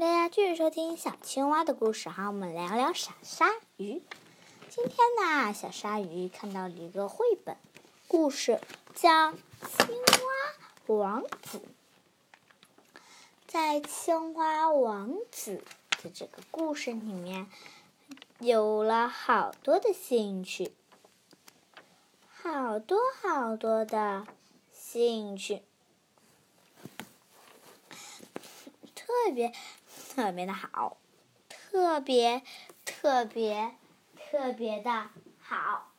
大家继续收听小青蛙的故事哈，我们聊聊小鲨鱼。今天呢，小鲨鱼看到了一个绘本故事，叫《青蛙王子》。在青蛙王子的这个故事里面，有了好多的兴趣，好多好多的兴趣，特别。特别的好，特别特别特别的好。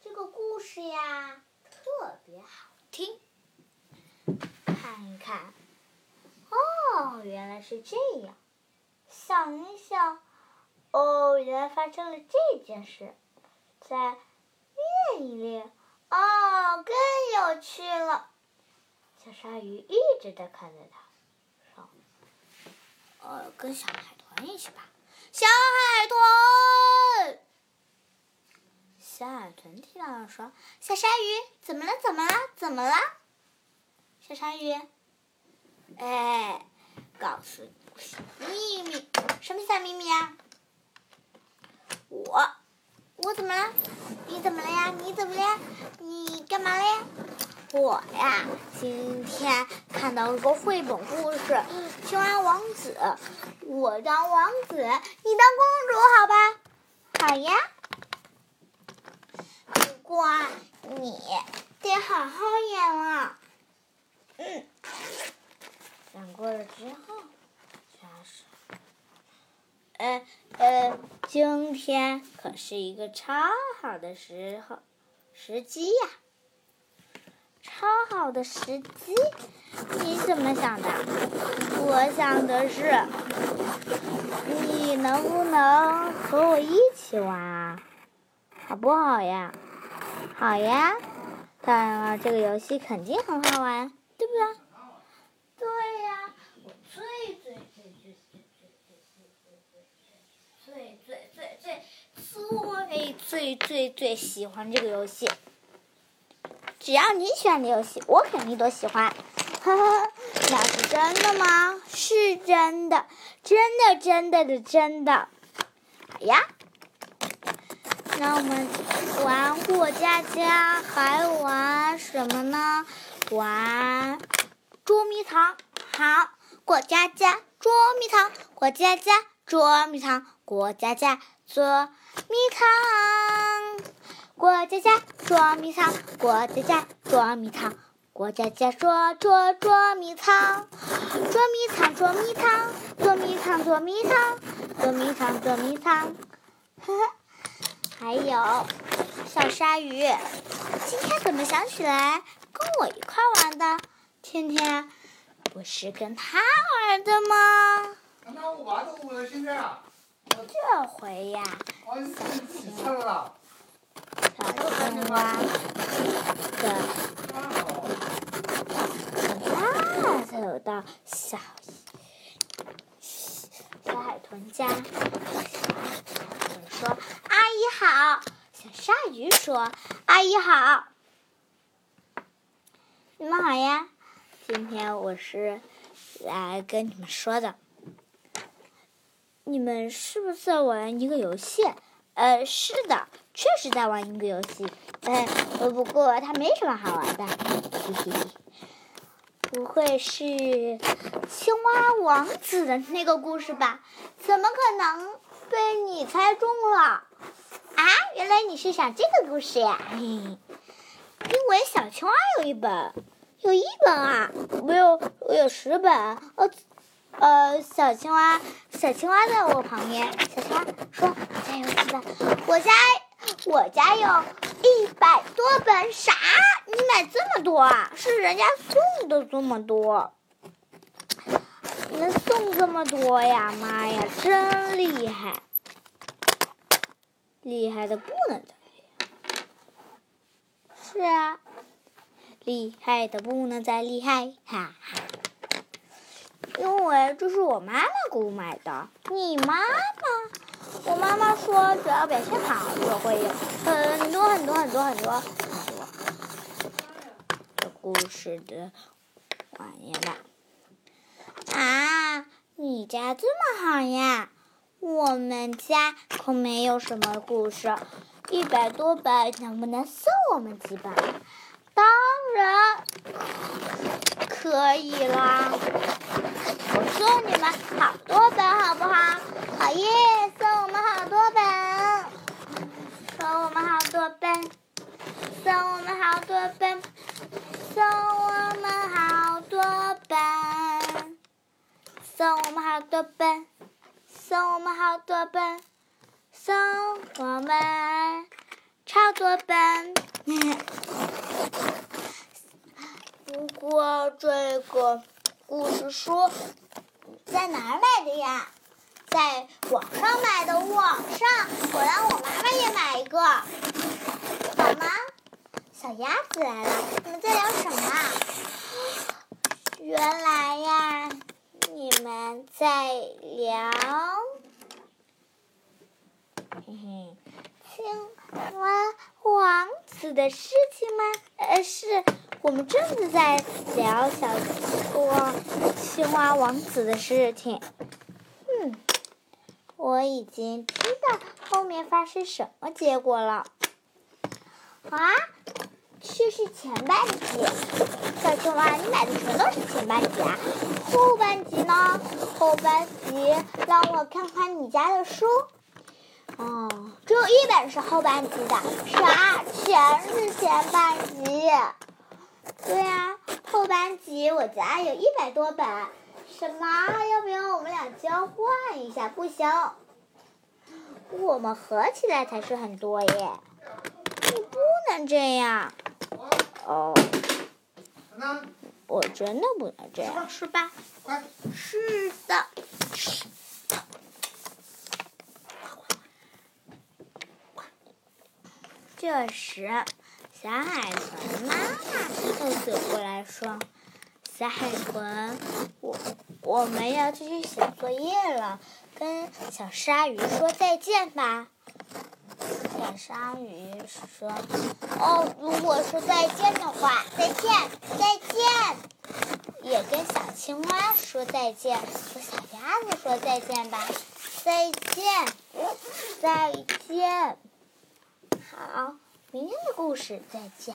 这个故事呀，特别好听。看一看，哦，原来是这样。想一想，哦，原来发生了这件事。再练一练，哦，更有趣了。小鲨鱼一直在看着它，说：“呃，跟小海豚一起吧。”小海豚，小海豚听到了说：“小鲨鱼，怎么了？怎么了？怎么了？”小鲨鱼，哎，告诉你个小秘密，什么小秘密啊？我，我怎么了？你怎么了呀？你怎么了呀？你干嘛了呀？我呀，今天看到一个绘本故事《青蛙王子》，我当王子，你当公主，好吧？好呀。不过你得好好演了。嗯。演过了之后，加上，呃呃，今天可是一个超好的时候时机呀。超好的时机，你怎么想的？我想的是，你能不能和我一起玩啊？好不好呀？好呀！当然了，这个游戏肯定很好玩，对不对？对呀，我最最最最最最最最最最最最最最最最喜欢这个游戏。只要你喜欢的游戏，我肯定都喜欢。呵呵，那是真的吗？是真的，真的，真的的，真的。好呀，那我们玩过家家，还玩什么呢？玩捉迷藏。好，过家家捉迷藏，过家家捉迷藏，过家家捉迷藏。过家家捉迷藏，过家家捉迷藏，过家家捉捉捉迷藏，捉迷藏捉迷藏，捉迷藏捉迷藏，捉迷藏捉迷藏。呵呵，还有小鲨鱼，今天怎么想起来跟我一块玩的？天天不是跟他玩的吗？那我玩的，我，现在啊？这回呀，小青蛙的啊，走到小小海豚家，小海豚说：“阿姨好。”小鲨鱼说：“阿姨好。”你们好呀，今天我是来跟你们说的。你们是不是在玩一个游戏？呃，是的。确实在玩一个游戏，呃，不过它没什么好玩的，嘿嘿，不会是青蛙王子的那个故事吧？怎么可能被你猜中了？啊，原来你是想这个故事呀？嘿嘿，因为小青蛙有一本，有一本啊，我有我有十本，呃呃，小青蛙小青蛙在我旁边，小青蛙说：“我家有几本，我家。”我家有一百多本，啥？你买这么多啊？是人家送的这么多，能送这么多呀？妈呀，真厉害！厉害的不能再厉害。是啊，厉害的不能再厉害，哈哈。因为这是我妈妈给我买的，你妈妈。我妈妈说，只要表现好，就会有很多很多很多很多很多。的故事的玩意吧。啊，你家这么好呀？我们家可没有什么故事。一百多本，能不能送我们几本？当然可以啦！好多本，好不好？好耶！送我们好多本，送我们好多本，送我们好多本，送我们好多本，送我们好多本，送我们好多本，送我们超多本。不过 这个故事书在哪儿买的呀？在网上买的，网上。我让我妈妈也买一个，好吗？小鸭子来了，你们在聊什么啊？原来呀，你们在聊，嘿嘿，青蛙王子的事情吗？呃，是我们正在聊小青青蛙王子的事情。嗯。我已经知道后面发生什么结果了。啊，这是前半集。小青蛙，你买的全都是前半集啊？后半集呢？后半集让我看看你家的书。哦，只有一本是后半集的。啥？全是前半集？对呀，后班级我家有一百多本。什么？要不要我们俩交换一下？不行，我们合起来才是很多耶！你不能这样。哦，我真的不能这样，是吧？是的。这时，小海豚妈妈说。小海豚，我我们要继续写作业了，跟小鲨鱼说再见吧。小鲨鱼说：“哦，如果说再见的话，再见，再见。”也跟小青蛙说再见，和小鸭子说再见吧，再见，再见。好，明天的故事再见。